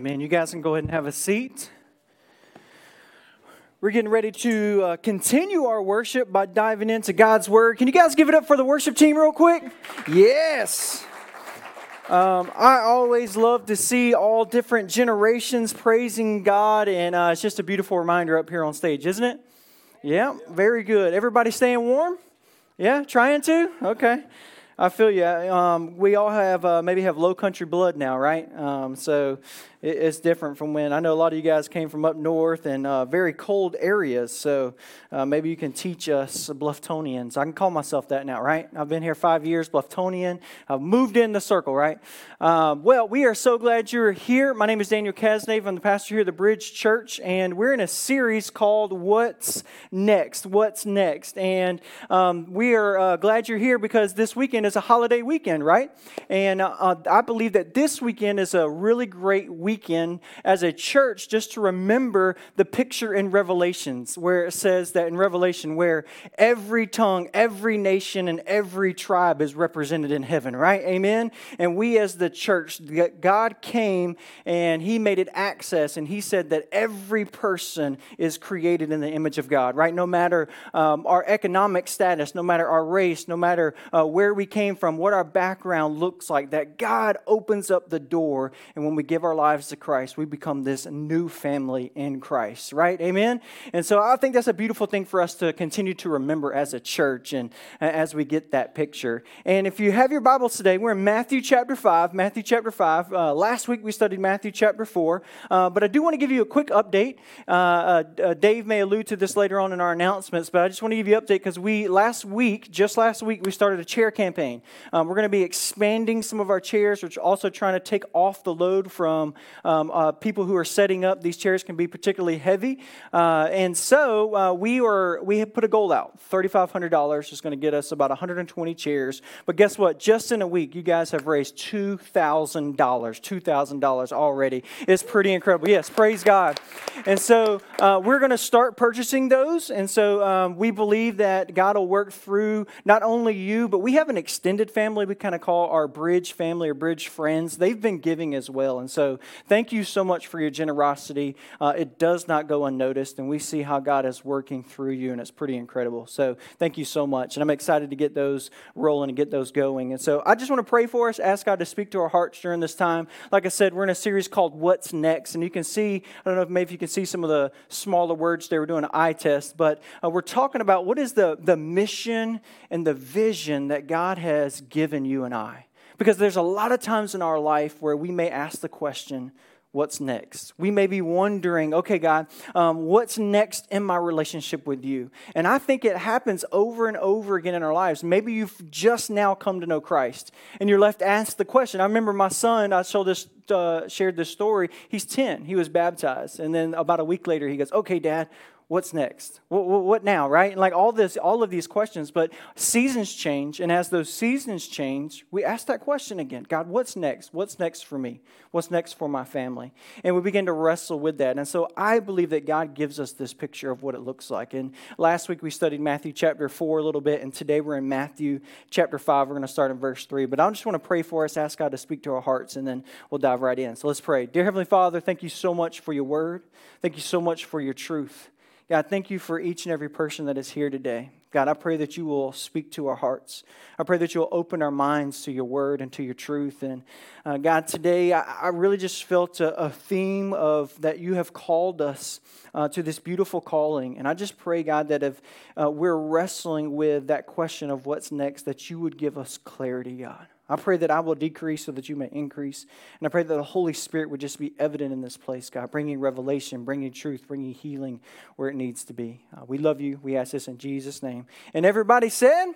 Man, you guys can go ahead and have a seat. We're getting ready to uh, continue our worship by diving into God's Word. Can you guys give it up for the worship team, real quick? Yes. Um, I always love to see all different generations praising God, and uh, it's just a beautiful reminder up here on stage, isn't it? Yeah, very good. Everybody staying warm? Yeah, trying to? Okay. I feel you. Um, we all have uh, maybe have low country blood now, right? Um, so it's different from when I know a lot of you guys came from up north and uh, very cold areas. So uh, maybe you can teach us Blufftonians. I can call myself that now, right? I've been here five years, Blufftonian. I've moved in the circle, right? Um, well, we are so glad you're here. My name is Daniel Casnave. I'm the pastor here at the Bridge Church, and we're in a series called "What's Next." What's next? And um, we are uh, glad you're here because this weekend is a holiday weekend, right? And uh, I believe that this weekend is a really great weekend weekend as a church just to remember the picture in Revelations where it says that in Revelation, where every tongue, every nation, and every tribe is represented in heaven, right? Amen. And we as the church, God came and He made it access, and He said that every person is created in the image of God, right? No matter um, our economic status, no matter our race, no matter uh, where we came from, what our background looks like, that God opens up the door, and when we give our lives lives to Christ, we become this new family in Christ, right? Amen? And so I think that's a beautiful thing for us to continue to remember as a church and as we get that picture. And if you have your Bibles today, we're in Matthew chapter 5. Matthew chapter 5. Uh, last week we studied Matthew chapter 4. Uh, but I do want to give you a quick update. Uh, uh, uh, Dave may allude to this later on in our announcements, but I just want to give you an update because we, last week, just last week, we started a chair campaign. Um, we're going to be expanding some of our chairs, which also trying to take off the load from um, uh, people who are setting up these chairs can be particularly heavy, uh, and so uh, we are we have put a goal out. Thirty five hundred dollars is going to get us about 120 chairs. But guess what? Just in a week, you guys have raised two thousand dollars. Two thousand dollars already. It's pretty incredible. Yes, praise God. And so uh, we're going to start purchasing those, and so um, we believe that God will work through not only you, but we have an extended family we kind of call our Bridge family or Bridge friends. They've been giving as well, and so Thank you so much for your generosity. Uh, it does not go unnoticed, and we see how God is working through you, and it's pretty incredible. So thank you so much. And I'm excited to get those rolling and get those going. And so I just want to pray for us, ask God to speak to our hearts during this time. Like I said, we're in a series called What's Next, and you can see, I don't know if maybe you can see some of the smaller words there. We're doing an eye test, but uh, we're talking about what is the, the mission and the vision that God has given you and I. Because there's a lot of times in our life where we may ask the question, What's next? We may be wondering, okay, God, um, what's next in my relationship with you? And I think it happens over and over again in our lives. Maybe you've just now come to know Christ and you're left to ask the question. I remember my son, I showed this, uh, shared this story. He's 10, he was baptized. And then about a week later, he goes, okay, Dad, what's next? What, what, now, right? And like all this, all of these questions, but seasons change, and as those seasons change, we ask that question again: God, what's next? What's next for me? What's next for my family? And we begin to wrestle with that. And so I believe that God gives us this picture of what it looks like. And last week we studied Matthew chapter four a little bit, and today we're in Matthew chapter five. We're going to start in verse three. But I just want to pray for us, ask God to speak to our hearts, and then we'll dive right in. So let's pray. Dear Heavenly Father, thank you so much for your word. Thank you so much for your truth. God, thank you for each and every person that is here today. God, I pray that you will speak to our hearts. I pray that you'll open our minds to your word and to your truth. And uh, God, today I, I, really just felt a, a, theme of that you have called us uh, to this beautiful calling. And I just pray, God, that if uh, we're wrestling with that question of what's next, that you would give us clarity, God. I pray that I will decrease so that you may increase. And I pray that the Holy Spirit would just be evident in this place, God, bringing revelation, bringing truth, bringing healing where it needs to be. Uh, we love you. We ask this in Jesus' name. And everybody said,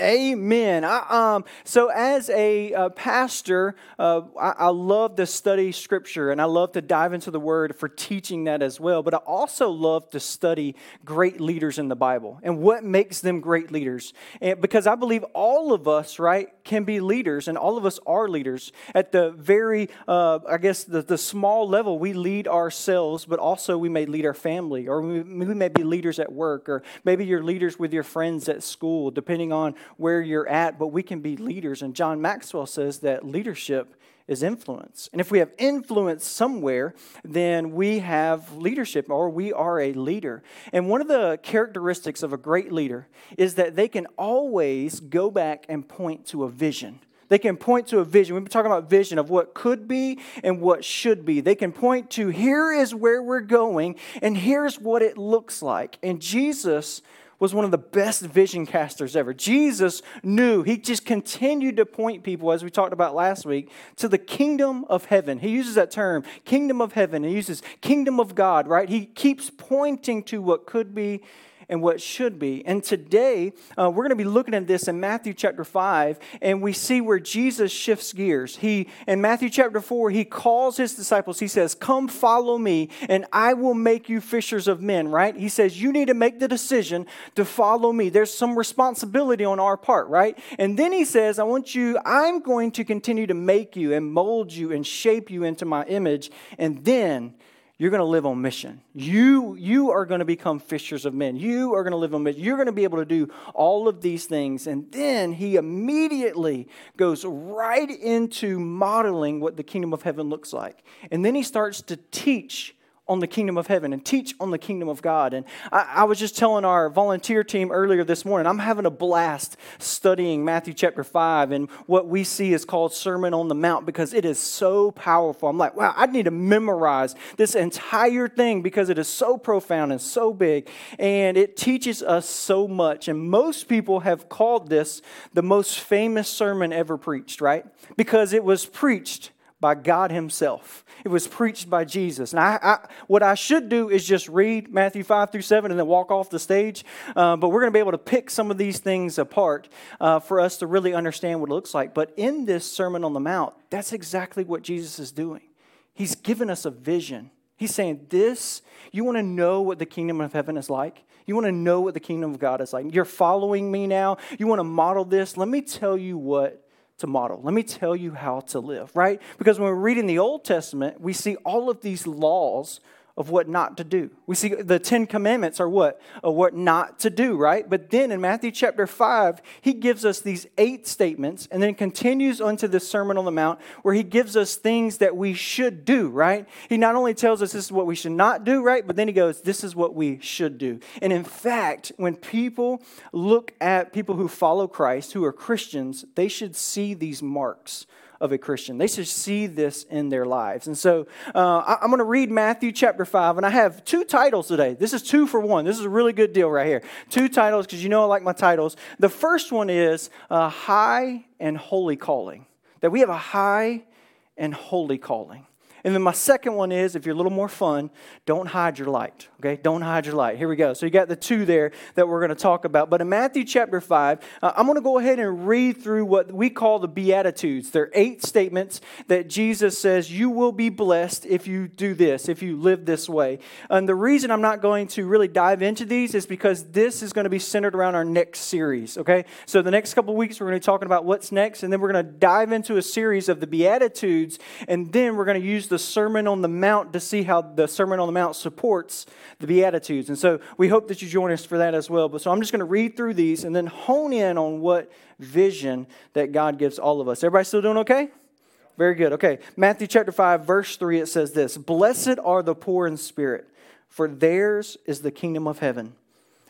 Amen. I, um, so, as a uh, pastor, uh, I, I, love to study scripture and I love to dive into the word for teaching that as well. But I also love to study great leaders in the Bible and what makes them great leaders. And because I believe all of us, right, can be leaders and all of us are leaders. At the very, uh, I guess, the, the small level, we lead ourselves, but also we may lead our family or we, we may be leaders at work or maybe you're leaders with your friends at school, depending on where you're at, but we can be leaders. And John Maxwell says that leadership is influence. And if we have influence somewhere, then we have leadership or we are a leader. And one of the characteristics of a great leader is that they can always go back and point to a vision. They can point to a vision. We've been talking about vision of what could be and what should be. They can point to here is where we're going and here's what it looks like. And Jesus was one of the best vision casters ever. Jesus knew, he just continued to point people, as we talked about last week, to the kingdom of heaven. He uses that term, kingdom of heaven. He uses kingdom of God, right? He keeps pointing to what could be and what should be. And today, uh, we're going to be looking at this in Matthew chapter 5, and we see where Jesus shifts gears. He, in Matthew chapter 4, he calls his disciples, he says, Come follow me, and I will make you fishers of men, right? He says, You need to make the decision to follow me. There's some responsibility on our part, right? And then he says, I want you, I'm going to continue to make you and mold you and shape you into my image, and then you're going to live on mission. You, you are going to become fishers of men. You are going to live on mission. You're going to be able to do all of these things. And then he immediately goes right into modeling what the kingdom of heaven looks like. And then he starts to teach on the kingdom of heaven and teach on the kingdom of God. And I, I, was just telling our volunteer team earlier this morning, I'm having a blast studying Matthew chapter 5 and what we see is called Sermon on the Mount because it is so powerful. I'm like, wow, I need to memorize this entire thing because it is so profound and so big and it teaches us so much. And most people have called this the most famous sermon ever preached, right? Because it was preached by God Himself. It was preached by Jesus. And I, I, what I should do is just read Matthew 5 through 7 and then walk off the stage. Uh, but we're going to be able to pick some of these things apart uh, for us to really understand what it looks like. But in this Sermon on the Mount, that's exactly what Jesus is doing. He's given us a vision. He's saying, This, you want to know what the kingdom of heaven is like? You want to know what the kingdom of God is like? You're following me now. You want to model this? Let me tell you what to model. Let me tell you how to live, right? Because when we're reading the Old Testament, we see all of these laws of what not to do. We see the Ten Commandments are what? Of what not to do, right? But then in Matthew chapter 5, he gives us these eight statements and then continues onto the Sermon on the Mount where he gives us things that we should do, right? He not only tells us this is what we should not do, right? But then he goes, this is what we should do. And in fact, when people look at people who follow Christ, who are Christians, they should see these marks of a Christian. They should see this in their lives. And so uh, I'm going to read Matthew chapter 5, and I have two titles today. This is two for one. This is a really good deal right here. Two titles, because you know I like my titles. The first one is uh, High and Holy Calling. That we have a high and holy calling. And then my second one is if you're a little more fun, don't hide your light. Okay? Don't hide your light. Here we go. So you got the two there that we're going to talk about. But in Matthew chapter 5, uh, I'm going to go ahead and read through what we call the Beatitudes. They're eight statements that Jesus says, You will be blessed if you do this, if you live this way. And the reason I'm not going to really dive into these is because this is going to be centered around our next series. Okay? So the next couple weeks, we're going to be talking about what's next. And then we're going to dive into a series of the Beatitudes. And then we're going to use the Sermon on the Mount to see how the Sermon on the Mount supports the Beatitudes. And so we hope that you join us for that as well. But so I'm just going to read through these and then hone in on what vision that God gives all of us. Everybody still doing okay? Very good. Okay. Matthew chapter 5, verse 3, it says this Blessed are the poor in spirit, for theirs is the kingdom of heaven.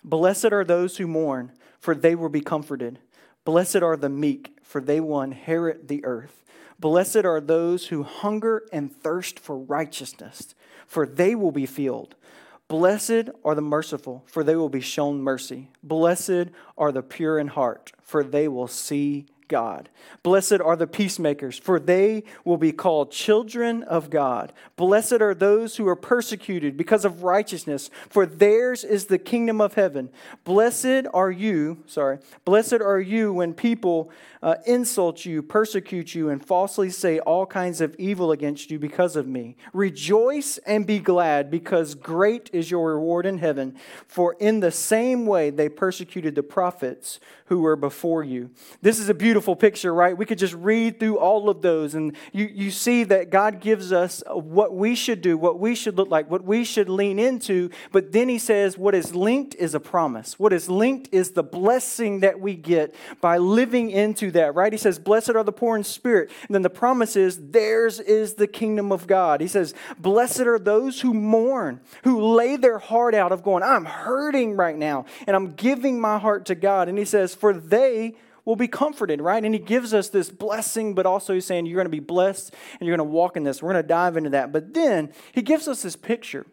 Blessed are those who mourn, for they will be comforted. Blessed are the meek, for they will inherit the earth. Blessed are those who hunger and thirst for righteousness, for they will be filled. Blessed are the merciful, for they will be shown mercy. Blessed are the pure in heart, for they will see God. Blessed are the peacemakers, for they will be called children of God. Blessed are those who are persecuted because of righteousness, for theirs is the kingdom of heaven. Blessed are you, sorry, blessed are you when people uh, insult you, persecute you, and falsely say all kinds of evil against you because of me. Rejoice and be glad, because great is your reward in heaven. For in the same way they persecuted the prophets who were before you. This is a beautiful beautiful picture, right? We could just read through all of those, and you, you see that God gives us what we should do, what we should look like, what we should lean into. But then He says, what is linked is a promise. What is linked is the blessing that we get by living into that, right? He says, Blessed are the poor in spirit. And then the promise is, Theirs is the kingdom of God. He says, Blessed are those who mourn, who lay their heart out of going, I'm hurting right now, and I'm giving my heart to God. And He says, For they will be comforted, right? And he gives us this blessing, but also he's saying you're going to be blessed and you're going to walk in this. We're going to dive into that. But then he gives us this picture.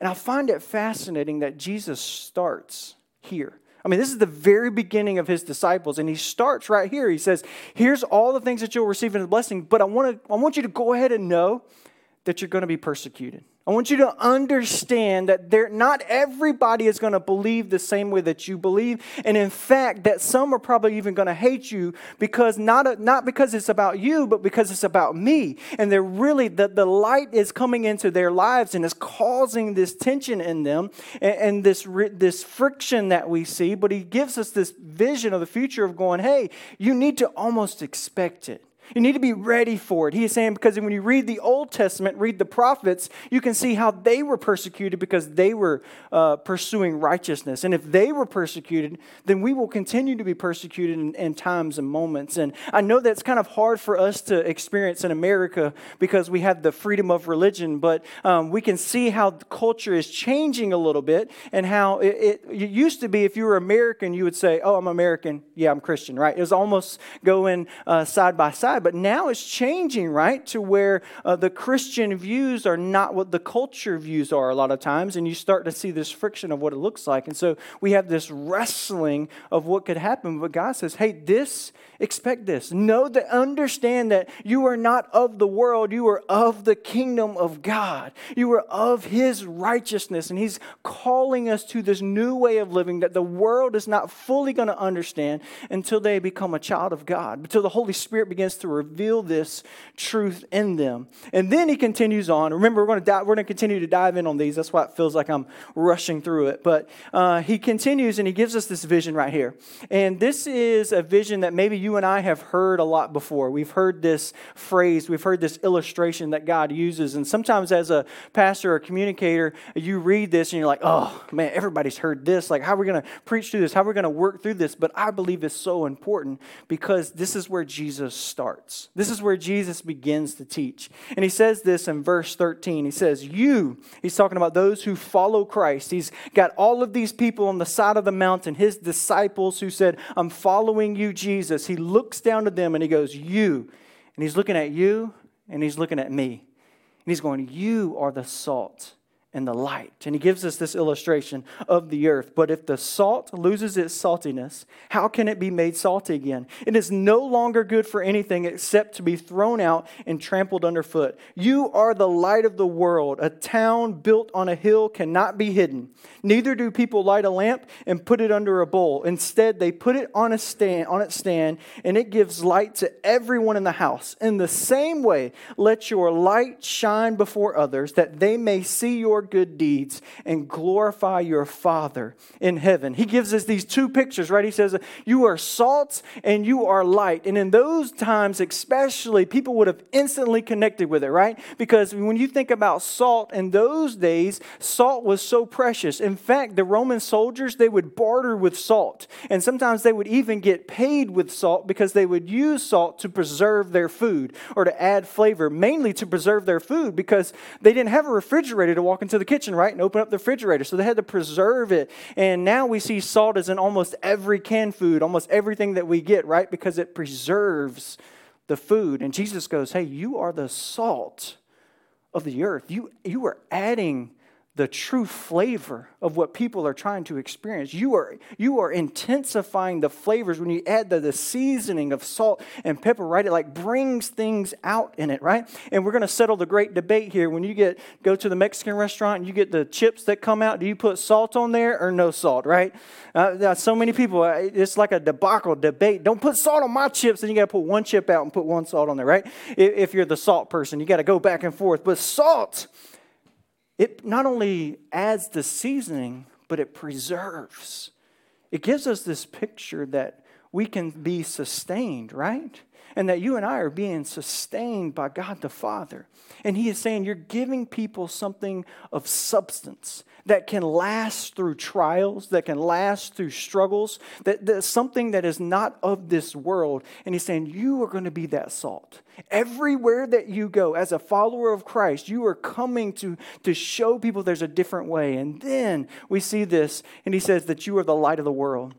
And I find it fascinating that Jesus starts here. I mean, this is the very beginning of his disciples, and he starts right here. He says, Here's all the things that you'll receive in the blessing, but I want, to, I want you to go ahead and know that you're going to be persecuted. I want you to understand that there, not everybody is going to believe the same way that you believe. And in fact, that some are probably even going to hate you because not, a, not because it's about you, but because it's about me. And they're really, the, the light is coming into their lives and is causing this tension in them and, and this, this friction that we see. But he gives us this vision of the future of going, hey, you need to almost expect it. You need to be ready for it. He is saying because when you read the Old Testament, read the prophets, you can see how they were persecuted because they were uh, pursuing righteousness. And if they were persecuted, then we will continue to be persecuted in, in, times and moments. And I know that's kind of hard for us to experience in America because we have the freedom of religion, but um, we can see how culture is changing a little bit and how it, it, it used to be if you were American, you would say, Oh, I'm American. Yeah, I'm Christian, right? It was almost going uh, side by side but now it's changing, right? To where uh, the Christian views are not what the culture views are a lot of times, and you start to see this friction of what it looks like. And so we have this wrestling of what could happen. But God says, hey, this, expect this. Know that, understand that you are not of the world, you are of the kingdom of God. You are of His righteousness, and He's calling us to this new way of living that the world is not fully going to understand until they become a child of God, until the Holy Spirit begins to reveal this truth in them. And then he continues on. Remember, we're going to dive, we're going to continue to dive in on these. That's why it feels like I'm rushing through it. But uh, he continues and he gives us this vision right here. And this is a vision that maybe you and I have heard a lot before. We've heard this phrase, we've heard this illustration that God uses. And sometimes as a pastor or communicator, you read this and you're like, oh man, everybody's heard this. Like, how are we going to preach through this? How are we going to work through this? But I believe it's so important because this is where Jesus starts This is where Jesus begins to teach. And he says this in verse 13. He says, You, he's talking about those who follow Christ. He's got all of these people on the side of the mountain, his disciples who said, I'm following you, Jesus. He looks down to them and he goes, You. And he's looking at you and he's looking at me. And he's going, You are the salt and the light. And he gives us this illustration of the earth. But if the salt loses its saltiness, how can it be made salty again? It is no longer good for anything except to be thrown out and trampled underfoot. You are the light of the world. A town built on a hill cannot be hidden. Neither do people light a lamp and put it under a bowl. Instead, they put it on a stand, on its stand, and it gives light to everyone in the house. In the same way, let your light shine before others that they may see your good deeds and glorify your Father in heaven. He gives us these two pictures, right? He says, You are salt and you are light. And in those times, especially, people would have instantly connected with it, right? Because when you think about salt in those days, salt was so precious. In fact, the Roman soldiers, they would barter with salt. And sometimes they would even get paid with salt because they would use salt to preserve their food or to add flavor, mainly to preserve their food because they didn't have a refrigerator to walk into into the kitchen, right, and open up the refrigerator. So they had to preserve it. And now we see salt is in almost every canned food, almost everything that we get, right, because it preserves the food. And Jesus goes, Hey, you are the salt of the earth. You, you are adding the true flavor of what people are trying to experience. You are, you are intensifying the flavors when you add the, the seasoning of salt and pepper, right? It like brings things out in it, right? And we're going to settle the great debate here. When you get go to the Mexican restaurant and you get the chips that come out, do you put salt on there or no salt, right? Uh, so many people, uh, it's like a debacle debate. Don't put salt on my chips, and you got to put one chip out and put one salt on there, right? If, if you're the salt person, you got to go back and forth. But salt, it not only adds the seasoning, but it preserves. It gives us this picture that we can be sustained, right? And that you and I are being sustained by God the Father. And He is saying, You're giving people something of substance that can last through trials, that can last through struggles, that, that's something that is not of this world. And He's saying, You are going to be that salt. Everywhere that you go, as a follower of Christ, you are coming to, to show people there's a different way. And then we see this, and He says that you are the light of the world.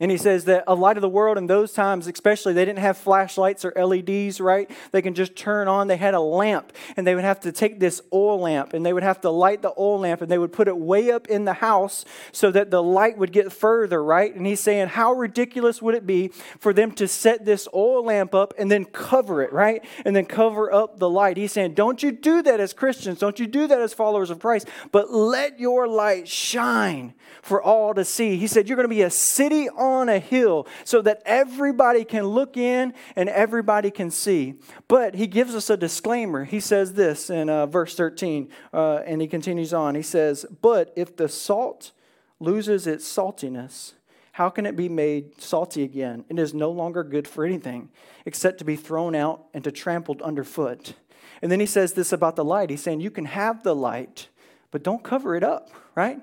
And he says that a light of the world in those times, especially, they didn't have flashlights or LEDs, right? They can just turn on. They had a lamp, and they would have to take this oil lamp and they would have to light the oil lamp and they would put it way up in the house so that the light would get further, right? And he's saying, How ridiculous would it be for them to set this oil lamp up and then cover it, right? And then cover up the light. He's saying, Don't you do that as Christians. Don't you do that as followers of Christ, but let your light shine for all to see. He said, You're going to be a city on on a hill so that everybody can look in and everybody can see. But he gives us a disclaimer. He says this in uh, verse 13, uh, and he continues on. He says, But if the salt loses its saltiness, how can it be made salty again? It is no longer good for anything except to be thrown out and to trampled underfoot. And then he says this about the light. He's saying, You can have the light, but don't cover it up, right?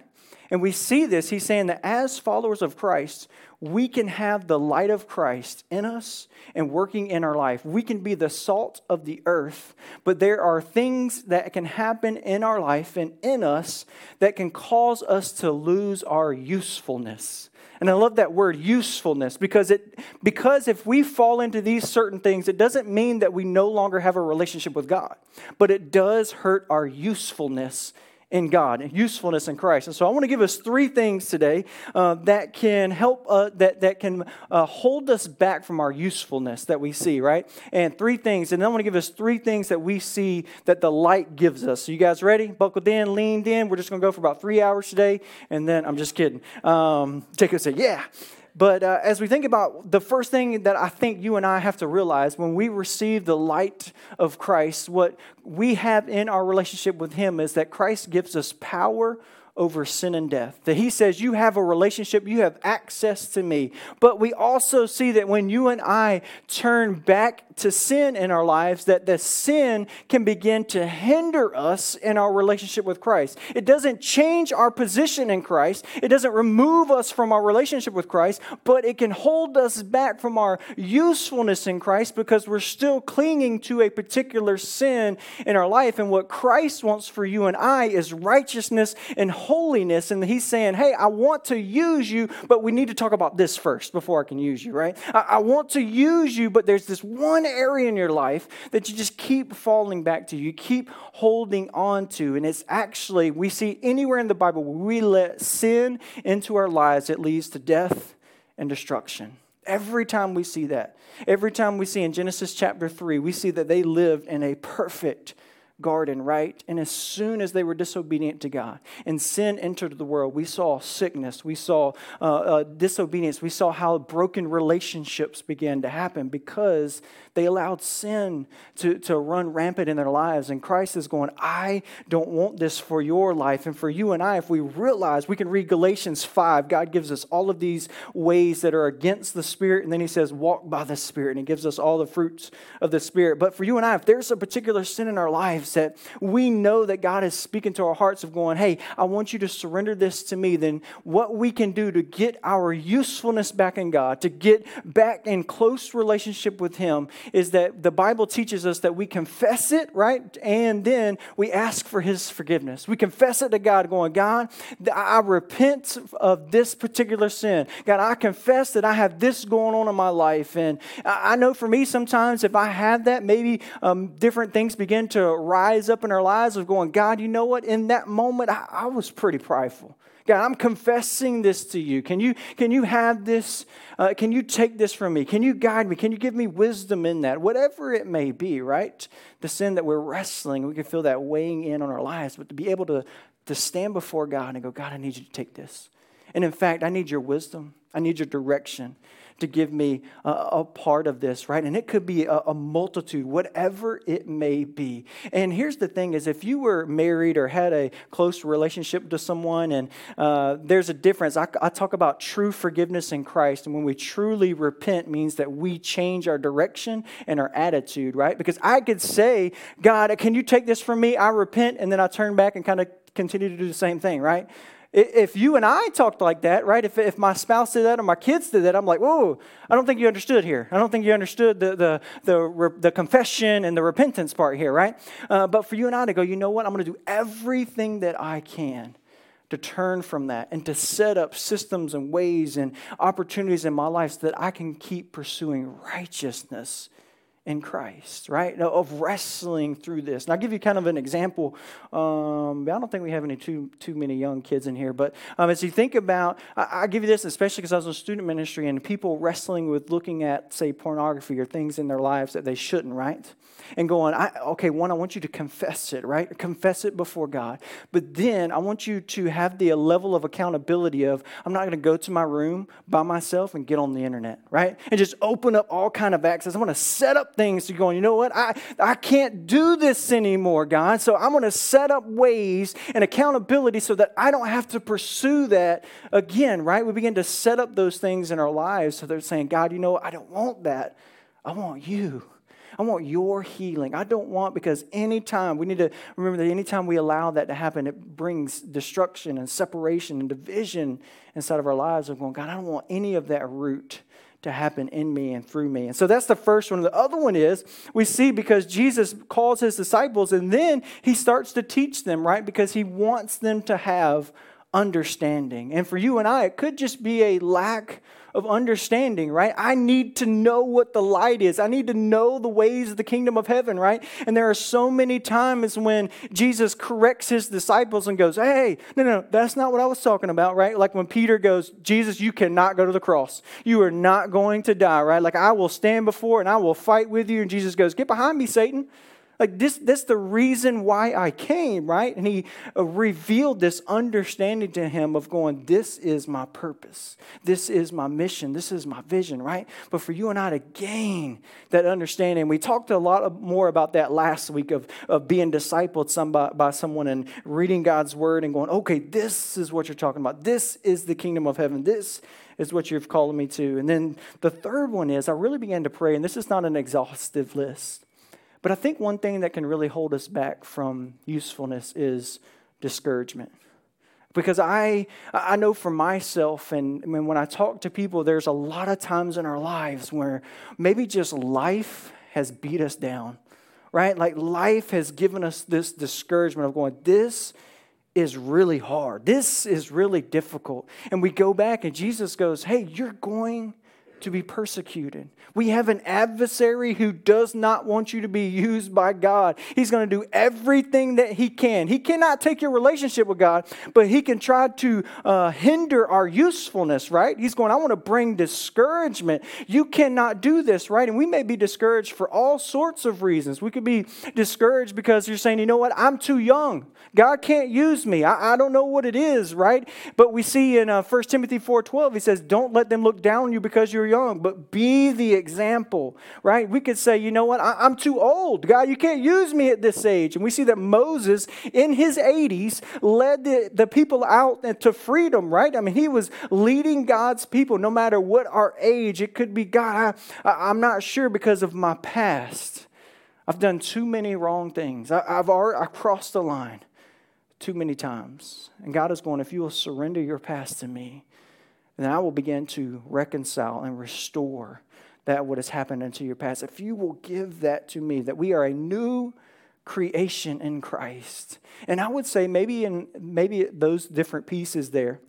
And we see this. He's saying that as followers of Christ, we can have the light of Christ in us and working in our life. We can be the salt of the earth, but there are things that can happen in our life and in us that can cause us to lose our usefulness. And I love that word usefulness because it because if we fall into these certain things, it doesn't mean that we no longer have a relationship with God, but it does hurt our usefulness in God, and usefulness in Christ. And so I want to give us three things today uh, that can help, uh, that, that can uh, hold us back from our usefulness that we see, right? And three things. And then I want to give us three things that we see that the light gives us. So you guys ready? Buckled in, leaned in. We're just going to go for about three hours today. And then I'm just kidding. Um, Jacob said, yeah. But uh, as we think about the first thing that I think you and I have to realize when we receive the light of Christ, what we have in our relationship with Him is that Christ gives us power over sin and death. That he says, You have a relationship, you have access to me. But we also see that when you and I turn back to sin in our lives, that the sin can begin to hinder us in our relationship with Christ. It doesn't change our position in Christ, it doesn't remove us from our relationship with Christ, but it can hold us back from our usefulness in Christ because we're still clinging to a particular sin in our life. And what Christ wants for you and I is righteousness and holiness. And he's saying, hey, I want to use you, but we need to talk about this first before I can use you, right? I, I want to use you, but there's this one area in your life that you just keep falling back to, you keep holding on to. And it's actually, we see anywhere in the Bible where we let sin into our lives, it leads to death and destruction. Every time we see that, every time we see in Genesis chapter 3, we see that they lived in a perfect, garden, right? And as soon as they were disobedient to God and sin entered the world, we saw sickness, we saw uh, uh, disobedience, we saw how broken relationships began to happen because they allowed sin to, to run rampant in their lives. And Christ is going, I don't want this for your life. And for you and I, if we realize, we can read Galatians 5, God gives us all of these ways that are against the Spirit. And then He says, walk by the Spirit. And He gives us all the fruits of the Spirit. But for you and I, if there's a particular sin in our lives, lives that we know that God is speaking to our hearts of going, hey, I want you to surrender this to me, then what we can do to get our usefulness back in God, to get back in close relationship with Him, is that the Bible teaches us that we confess it, right? And then we ask for His forgiveness. We confess it to God, going, God, I repent of this particular sin. God, I confess that I have this going on in my life. And I know for me, sometimes if I have that, maybe um, different things begin to rise up in our lives of going, God, you know what? In that moment, I, I was pretty prideful. God, I'm confessing this to you. Can you, can you have this? Uh, can you take this from me? Can you guide me? Can you give me wisdom in that? Whatever it may be, right? The sin that we're wrestling, we can feel that weighing in on our lives, but to be able to, to stand before God and go, God, I need you to take this. And in fact, I need your wisdom. I need your direction to give me a, a part of this, right? And it could be a, a, multitude, whatever it may be. And here's the thing is if you were married or had a close relationship to someone, and uh, there's a difference. I, I talk about true forgiveness in Christ. And when we truly repent means that we change our direction and our attitude, right? Because I could say, God, can you take this from me? I repent, and then I turn back and kind of continue to do the same thing, right? If you and I talked like that, right? If, if my spouse did that or my kids did that, I'm like, whoa, I don't think you understood here. I don't think you understood the, the, the, the confession and the repentance part here, right? Uh, but for you and I to go, you know what? I'm going to do everything that I can to turn from that and to set up systems and ways and opportunities in my life so that I can keep pursuing righteousness in Christ, right? Of wrestling through this. And I'll give you kind of an example. Um, I don't think we have any too too many young kids in here, but um, as you think about, I, I give you this especially because I was in student ministry and people wrestling with looking at, say, pornography or things in their lives that they shouldn't, right? and going, okay, one, I want you to confess it, right? Confess it before God. But then I want you to have the level of accountability of, I'm not going to go to my room by myself and get on the internet, right? And just open up all kind of access. I want to set up things to going, you know what? I, I can't do this anymore, God. So I'm going to set up ways and accountability so that I don't have to pursue that again, right? We begin to set up those things in our lives. So they're saying, God, you know, I don't want that. I want you. I want your healing. I don't want, because anytime, we need to remember that anytime we allow that to happen, it brings destruction and separation and division inside of our lives of going, God, I don't want any of that root to happen in me and through me. And so that's the first one. The other one is we see because Jesus calls his disciples and then he starts to teach them, right? Because he wants them to have understanding. And for you and I, it could just be a lack of understanding, right? I need to know what the light is. I need to know the ways of the kingdom of heaven, right? And there are so many times when Jesus corrects his disciples and goes, hey, no, no, that's not what I was talking about, right? Like when Peter goes, Jesus, you cannot go to the cross. You are not going to die, right? Like I will stand before and I will fight with you. And Jesus goes, get behind me, Satan. Like this, that's the reason why I came, right? And he uh, revealed this understanding to him of going, this is my purpose. This is my mission. This is my vision, right? But for you and I to gain that understanding, we talked a lot more about that last week of, of being discipled by, by someone and reading God's word and going, okay, this is what you're talking about. This is the kingdom of heaven. This is what you've called me to. And then the third one is I really began to pray, and this is not an exhaustive list. But I think one thing that can really hold us back from usefulness is discouragement. Because I, I know for myself, and I mean, when I talk to people, there's a lot of times in our lives where maybe just life has beat us down, right? Like life has given us this discouragement of going, this is really hard. This is really difficult. And we go back, and Jesus goes, hey, you're going to be persecuted. We have an adversary who does not want you to be used by God. He's going to do everything that he can. He cannot take your relationship with God, but he can try to uh, hinder our usefulness, right? He's going, I want to bring discouragement. You cannot do this, right? And we may be discouraged for all sorts of reasons. We could be discouraged because you're saying, you know what, I'm too young. God can't use me. I, I don't know what it is, right? But we see in uh, 1 Timothy 4.12, he says, don't let them look down on you because you're young, but be the example, right? We could say, you know what, I, am too old. God, you can't use me at this age. And we see that Moses, in his 80s, led the, the people out to freedom, right? I mean, he was leading God's people no matter what our age. It could be, God, I, I'm not sure because of my past. I've done too many wrong things. I, have already, I crossed the line too many times. And God is going, if you will surrender your past to me, then I will begin to reconcile and restore that what has happened into your past. If you will give that to me, that we are a new creation in Christ. And I would say maybe in maybe those different pieces there,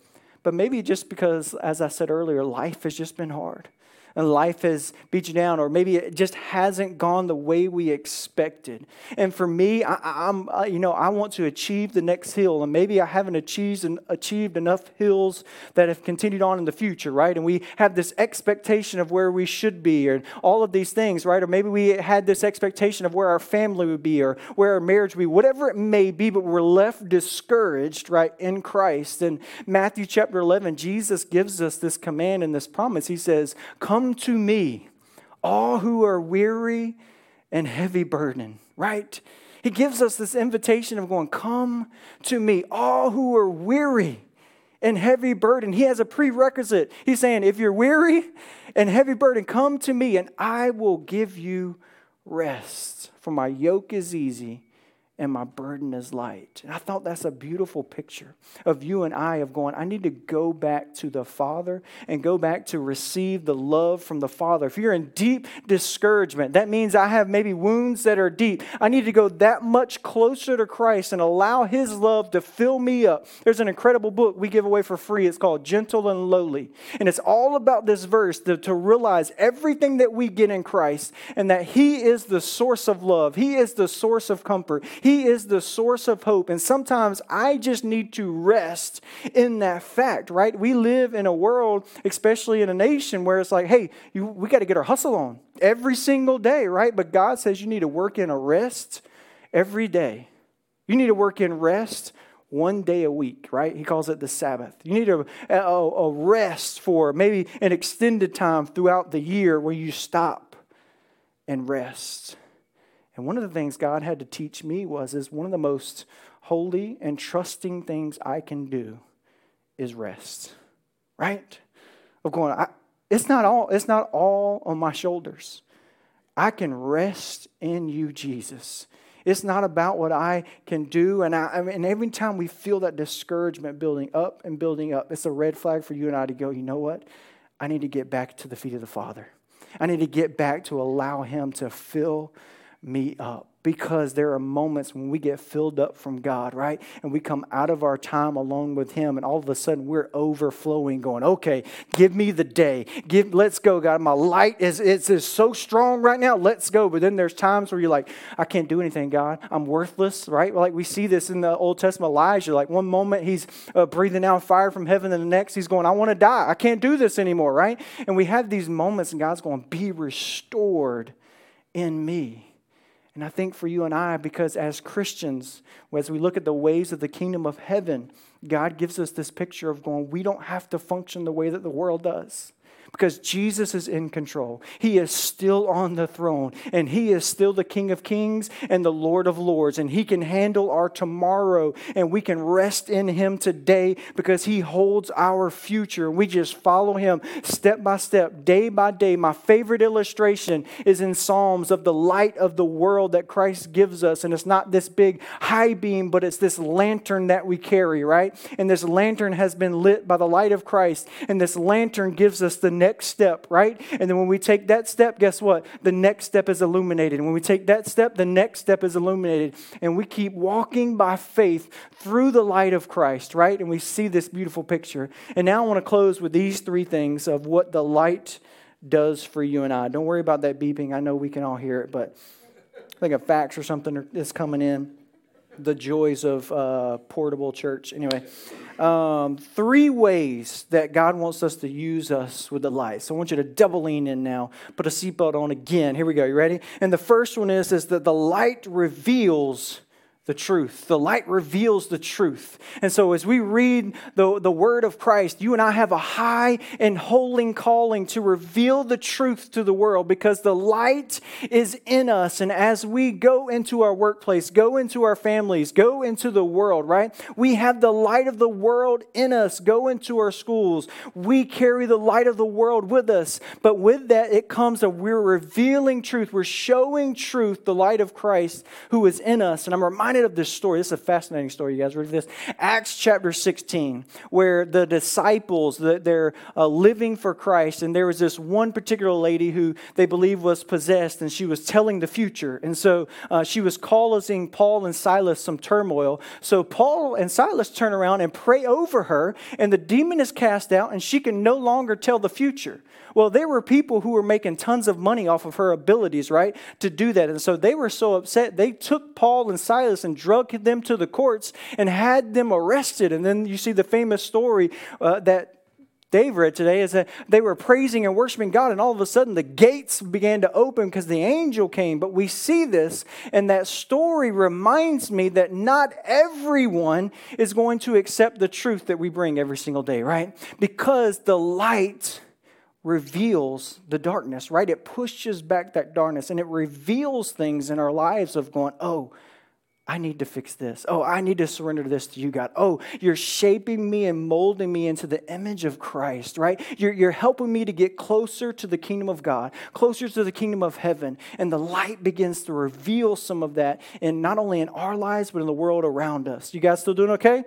but maybe just because, as I said earlier, life has just been hard. And life has beat you down, or maybe it just hasn't gone the way we expected. And for me, I, am you know, I want to achieve the next hill, and maybe I haven't achieved, and achieved enough hills that have continued on in the future, right? And we have this expectation of where we should be, and all of these things, right? Or maybe we had this expectation of where our family would be, or where our marriage would be, whatever it may be, but we're left discouraged, right, in Christ. And Matthew chapter 11, Jesus gives us this command and this promise. He says, Come to me, all who are weary and heavy burden, right? He gives us this invitation of going, Come to me, all who are weary and heavy burden. He has a prerequisite. He's saying, If you're weary and heavy burden, come to me and I will give you rest. For my yoke is easy and my burden is light. And I thought that's a beautiful picture of you and I of going, I need to go back to the Father and go back to receive the love from the Father. If you're in deep discouragement, that means I have maybe wounds that are deep. I need to go that much closer to Christ and allow His love to fill me up. There's an incredible book we give away for free. It's called Gentle and Lowly. And it's all about this verse to, to realize everything that we get in Christ and that He is the source of love, He is the source of comfort. Is the source of hope. And sometimes I just need to rest in that fact, right? We live in a world, especially in a nation, where it's like, hey, you, we got to get our hustle on every single day, right? But God says you need to work in a rest every day. You need to work in rest one day a week, right? He calls it the Sabbath. You need a, a, a, rest for maybe an extended time throughout the year where you stop and rest. And one of the things God had to teach me was is one of the most holy and trusting things I can do is rest. Right? Of going, I, it's not all it's not all on my shoulders. I can rest in you, Jesus. It's not about what I can do. And, I, I mean, every time we feel that discouragement building up and building up, it's a red flag for you and I to go, you know what? I need to get back to the feet of the Father. I need to get back to allow Him to fill me up because there are moments when we get filled up from God, right? And we come out of our time alone with Him, and all of a sudden we're overflowing, going, okay, give me the day. Give, let's go, God. My light is it's is so strong right now. Let's go. But then there's times where you're like, I can't do anything, God. I'm worthless, right? Like we see this in the Old Testament Elijah. Like one moment he's uh, breathing out fire from heaven, and the next he's going, I want to die. I can't do this anymore, right? And we have these moments, and God's going, be restored in me. And I think for you and I, because as Christians, as we look at the ways of the kingdom of heaven, God gives us this picture of going, we don't have to function the way that the world does because Jesus is in control. He is still on the throne, and He is still the King of Kings and the Lord of Lords, and He can handle our tomorrow, and we can rest in Him today because He holds our future. We just follow Him step by step, day by day. My favorite illustration is in Psalms of the light of the world that Christ gives us, and it's not this big high beam, but it's this lantern that we carry, right? And this lantern has been lit by the light of Christ, and this lantern gives us the next step, right? And then when we take that step, guess what? The next step is illuminated. And when we take that step, the next step is illuminated. And we keep walking by faith through the light of Christ, right? And we see this beautiful picture. And now I want to close with these three things of what the light does for you and I. Don't worry about that beeping. I know we can all hear it, but I think a fax or something is coming in. The joys of uh, portable church. Anyway um, three ways that God wants us to use us with the light. So I want you to double lean in now. Put a seatbelt on again. Here we go. You ready? And the first one is, is that the light reveals the truth. The light reveals the truth. And so, as we read the, the word of Christ, you and I have a high and holy calling to reveal the truth to the world because the light is in us. And as we go into our workplace, go into our families, go into the world, right? We have the light of the world in us. Go into our schools. We carry the light of the world with us. But with that, it comes that we're revealing truth. We're showing truth, the light of Christ who is in us. And I'm reminded reminded of this story. This is a fascinating story. You guys Read this? Acts chapter 16, where the disciples, they're uh, living for Christ, and there was this one particular lady who they believe was possessed, and she was telling the future. And so uh, she was causing Paul and Silas some turmoil. So Paul and Silas turn around and pray over her, and the demon is cast out, and she can no longer tell the future. Well, there were people who were making tons of money off of her abilities, right, to do that. And so they were so upset, they took Paul and Silas and drugged them to the courts and had them arrested. And then you see the famous story uh, that Dave read today is that they were praising and worshiping God, and all of a sudden the gates began to open because the angel came. But we see this, and that story reminds me that not everyone is going to accept the truth that we bring every single day, right? Because the light reveals the darkness, right? It pushes back that darkness and it reveals things in our lives of going, oh, I need to fix this. Oh, I need to surrender this to you, God. Oh, you're shaping me and molding me into the image of Christ, right? You're, you're helping me to get closer to the kingdom of God, closer to the kingdom of heaven. And the light begins to reveal some of that, and not only in our lives, but in the world around us. You guys still doing okay?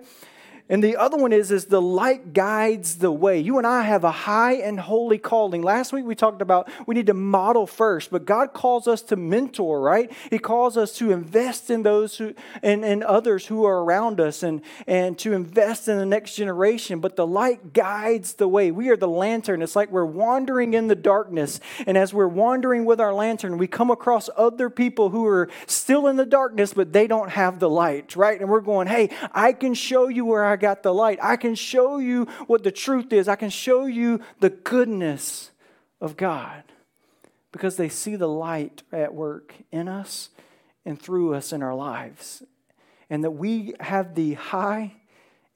And the other one is, is the light guides the way. You and I have a high and holy calling. Last week we talked about we need to model first, but God calls us to mentor, right? He calls us to invest in those who and, and others who are around us and, and to invest in the next generation. But the light guides the way. We are the lantern. It's like we're wandering in the darkness. And as we're wandering with our lantern, we come across other people who are still in the darkness, but they don't have the light, right? And we're going, hey, I can show you where I got the light. I can show you what the truth is. I can show you the goodness of God because they see the light at work in us and through us in our lives. And that we have the high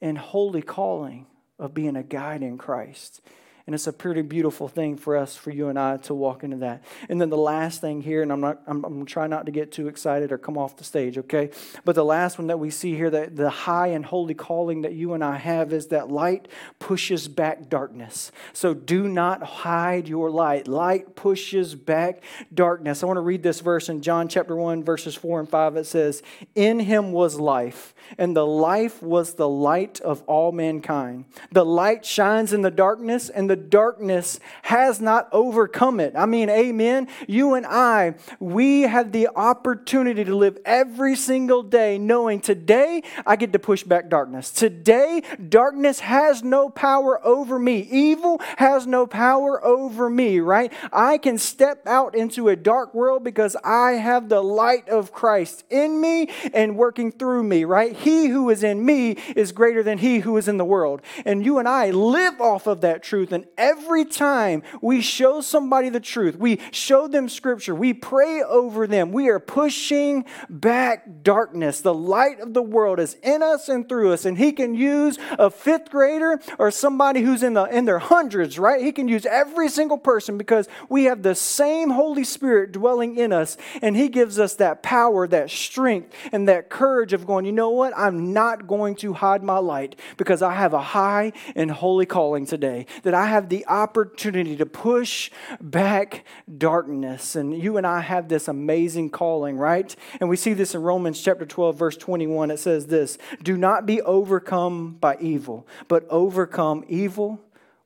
and holy calling of being a guide in Christ. And it's a pretty beautiful thing for us, for you and I, to walk into that. And then the last thing here, and I'm not, I'm, I'm trying not to get too excited or come off the stage, okay? But the last one that we see here, that the high and holy calling that you and I have is that light pushes back darkness. So do not hide your light. Light pushes back darkness. I want to read this verse in John chapter 1, verses 4 and 5. It says, In him was life, and the life was the light of all mankind. The light shines in the darkness, and the darkness has not overcome it. I mean, amen. You and I, we have the opportunity to live every single day knowing today I get to push back darkness. Today, darkness has no power over me. Evil has no power over me, right? I can step out into a dark world because I have the light of Christ in me and working through me, right? He who is in me is greater than he who is in the world. And you and I live off of that truth. And every time we show somebody the truth, we show them scripture, we pray over them, we are pushing back darkness. The light of the world is in us and through us. And he can use a fifth grader or somebody who's in, the, in their hundreds, right? He can use every single person because we have the same Holy Spirit dwelling in us. And he gives us that power, that strength, and that courage of going, you know what? I'm not going to hide my light because I have a high and holy calling today, that I have the opportunity to push back darkness. And you and I have this amazing calling, right? And we see this in Romans chapter 12, verse 21. It says this Do not be overcome by evil, but overcome evil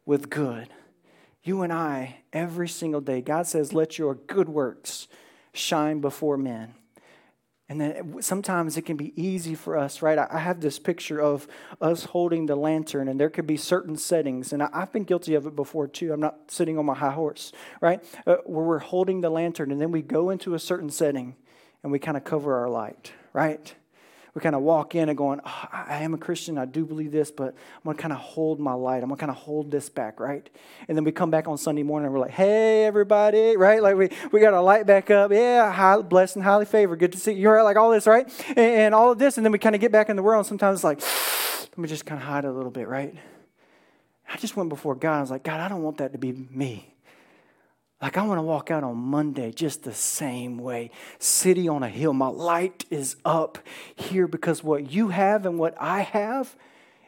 with good. You and I, every single day, God says, Let your good works shine before men. And then sometimes it can be easy for us, right? I have this picture of us holding the lantern, and there could be certain settings, and I've been guilty of it before too. I'm not sitting on my high horse, right? Uh, where we're holding the lantern, and then we go into a certain setting and we kind of cover our light, right? We kind of walk in and going, oh, I am a Christian, I do believe this, but I'm going to kind of hold my light. I'm going to kind of hold this back, right? And then we come back on Sunday morning and we're like, hey, everybody, right? Like we, we got our light back up. Yeah, high, blessed and highly favored. Good to see you, right? Like all this, right? And, and all of this. And then we kind of get back in the world. And sometimes it's like, let me just kind of hide a little bit, right? I just went before God. I was like, God, I don't want that to be me. Like, I want to walk out on Monday just the same way. City on a hill. My light is up here because what you have and what I have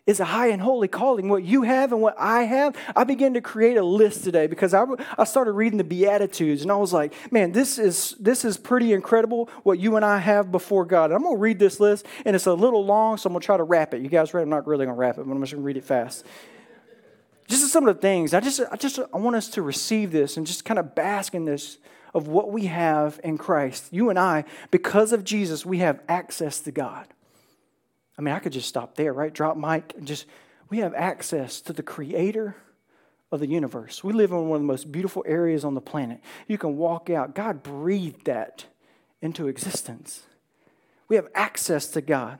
is a high and holy calling. What you have and what I have, I began to create a list today because I, I started reading the Beatitudes and I was like, man, this is, this is pretty incredible what you and I have before God. And I'm going to read this list and it's a little long, so I'm going to try to wrap it. You guys ready? I'm not really going to wrap it, but I'm just going to read it fast just some of the things. I just, I just I want us to receive this and just kind of bask in this of what we have in Christ. You and I, because of Jesus, we have access to God. I mean, I could just stop there, right? Drop mic and just, we have access to the creator of the universe. We live in one of the most beautiful areas on the planet. You can walk out. God breathed that into existence. We have access to God.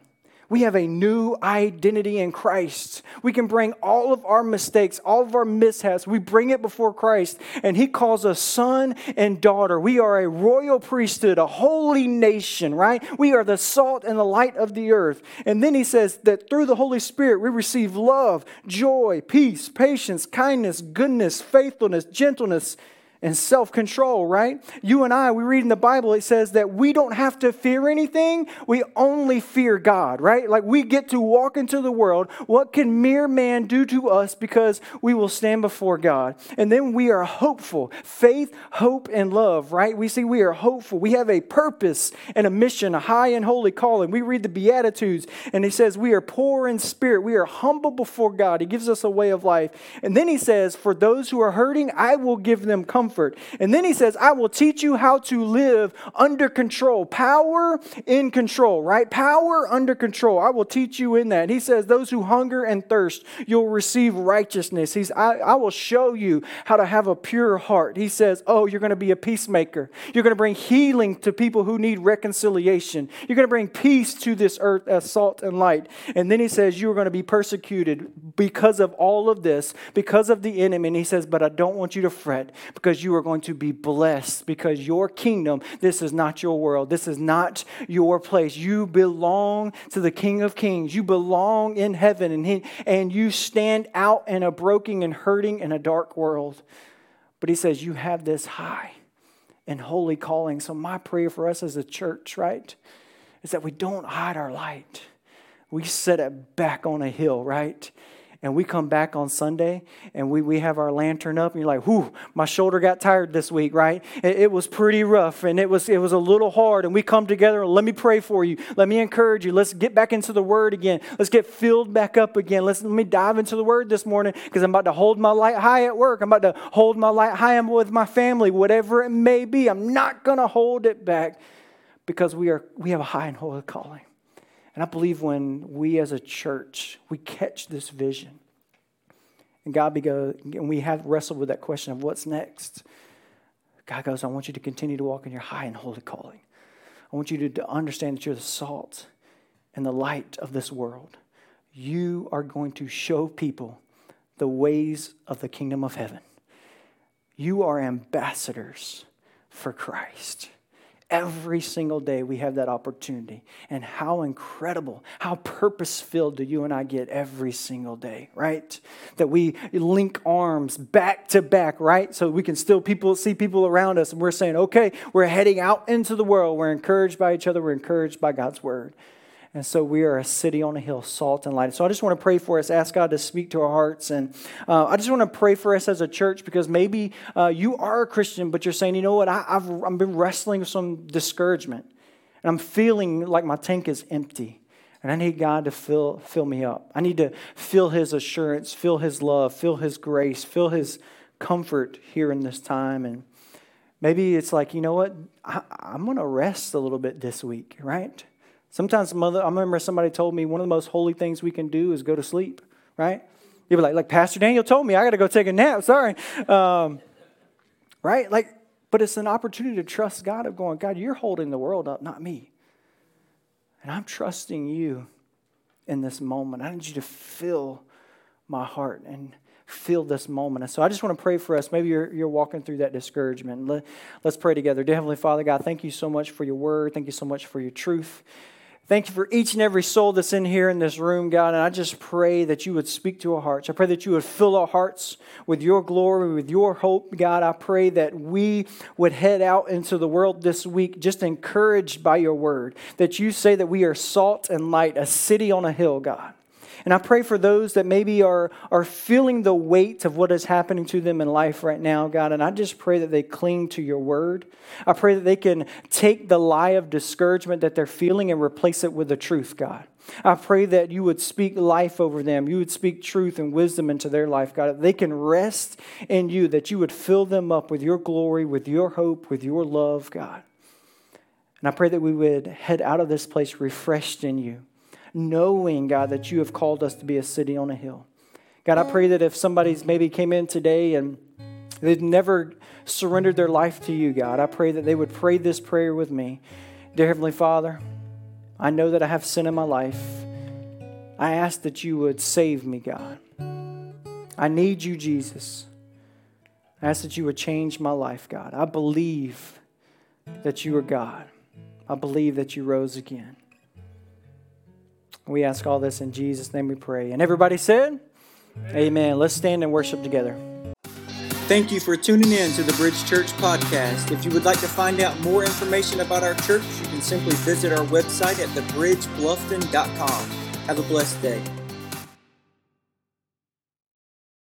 We have a new identity in Christ. We can bring all of our mistakes, all of our mishaps, we bring it before Christ, and He calls us son and daughter. We are a royal priesthood, a holy nation, right? We are the salt and the light of the earth. And then He says that through the Holy Spirit, we receive love, joy, peace, patience, kindness, goodness, faithfulness, gentleness, and self control, right? You and I, we read in the Bible, it says that we don't have to fear anything, we only fear God, right? Like we get to walk into the world. What can mere man do to us because we will stand before God? And then we are hopeful faith, hope, and love, right? We see we are hopeful. We have a purpose and a mission, a high and holy calling. We read the Beatitudes, and he says we are poor in spirit, we are humble before God. He gives us a way of life. And then he says, For those who are hurting, I will give them comfort comfort. And then he says, I will teach you how to live under control. Power in control, right? Power under control. I will teach you in that. He says, Those who hunger and thirst, you'll receive righteousness. He's, I, I will show you how to have a pure heart. He says, Oh, you're going to be a peacemaker. You're going to bring healing to people who need reconciliation. You're going to bring peace to this earth as salt and light. And then he says, You are going to be persecuted because of all of this, because of the enemy. And he says, But I don't want you to fret because you are going to be blessed because your kingdom, this is not your world. This is not your place. You belong to the King of Kings. You belong in heaven, and, he, and you stand out in a broken and hurting in a dark world. But he says, You have this high and holy calling. So, my prayer for us as a church, right, is that we don't hide our light. We set it back on a hill, right? And we come back on Sunday and we, we have our lantern up and you're like, whew, my shoulder got tired this week, right? It, it, was pretty rough and it was it was a little hard. And we come together and let me pray for you. Let me encourage you. Let's get back into the word again. Let's get filled back up again. Let's let me dive into the word this morning because I'm about to hold my light high at work. I'm about to hold my light high with my family, whatever it may be. I'm not gonna hold it back because we are we have a high and holy calling. And I believe when we as a church, we catch this vision, and God go, and we have wrestled with that question of what's next. God goes, I want you to continue to walk in your high and holy calling. I want you to understand that you're the salt and the light of this world. You are going to show people the ways of the kingdom of heaven. You are ambassadors for Christ. Every single day we have that opportunity. And how incredible, how purpose filled do you and I get every single day, right? That we link arms back to back, right? So we can still people see people around us and we're saying, okay, we're heading out into the world. We're encouraged by each other, we're encouraged by God's word. And so we are a city on a hill, salt and light. So I just want to pray for us, ask God to speak to our hearts. And uh, I just want to pray for us as a church because maybe uh, you are a Christian, but you're saying, you know what, I, have I've been wrestling with some discouragement. And I'm feeling like my tank is empty. And I need God to fill, fill me up. I need to feel His assurance, feel His love, feel His grace, feel His comfort here in this time. And maybe it's like, you know what, I, I'm going to rest a little bit this week, right? Sometimes mother, I remember somebody told me one of the most holy things we can do is go to sleep, right? You'd be like, like Pastor Daniel told me, I got to go take a nap. Sorry, um, right? Like, but it's an opportunity to trust God of going, God, you're holding the world up, not me, and I'm trusting you in this moment. I need you to fill my heart and feel this moment. And so I just want to pray for us. Maybe you're, you're walking through that discouragement. Let, let's pray together. Dear Heavenly Father, God, thank you so much for your word. Thank you so much for your truth. Thank you for each and every soul that's in here in this room, God. And I just pray that you would speak to our hearts. I pray that you would fill our hearts with your glory, with your hope, God. I pray that we would head out into the world this week just encouraged by your word. That you say that we are salt and light, a city on a hill, God. And I pray for those that maybe are, are feeling the weight of what is happening to them in life right now, God. And I just pray that they cling to your word. I pray that they can take the lie of discouragement that they're feeling and replace it with the truth, God. I pray that you would speak life over them. You would speak truth and wisdom into their life, God. That they can rest in you, that you would fill them up with your glory, with your hope, with your love, God. And I pray that we would head out of this place refreshed in you knowing, God, that you have called us to be a city on a hill. God, I pray that if somebody's maybe came in today and they've never surrendered their life to you, God, I pray that they would pray this prayer with me. Dear Heavenly Father, I know that I have sin in my life. I ask that you would save me, God. I need you, Jesus. I ask that you would change my life, God. I believe that you are God. I believe that you rose again. We ask all this in Jesus' name we pray. And everybody said, Amen. Amen. Let's stand and worship together. Thank you for tuning in to the Bridge Church podcast. If you would like to find out more information about our church, you can simply visit our website at thebridgebluffton.com. Have a blessed day.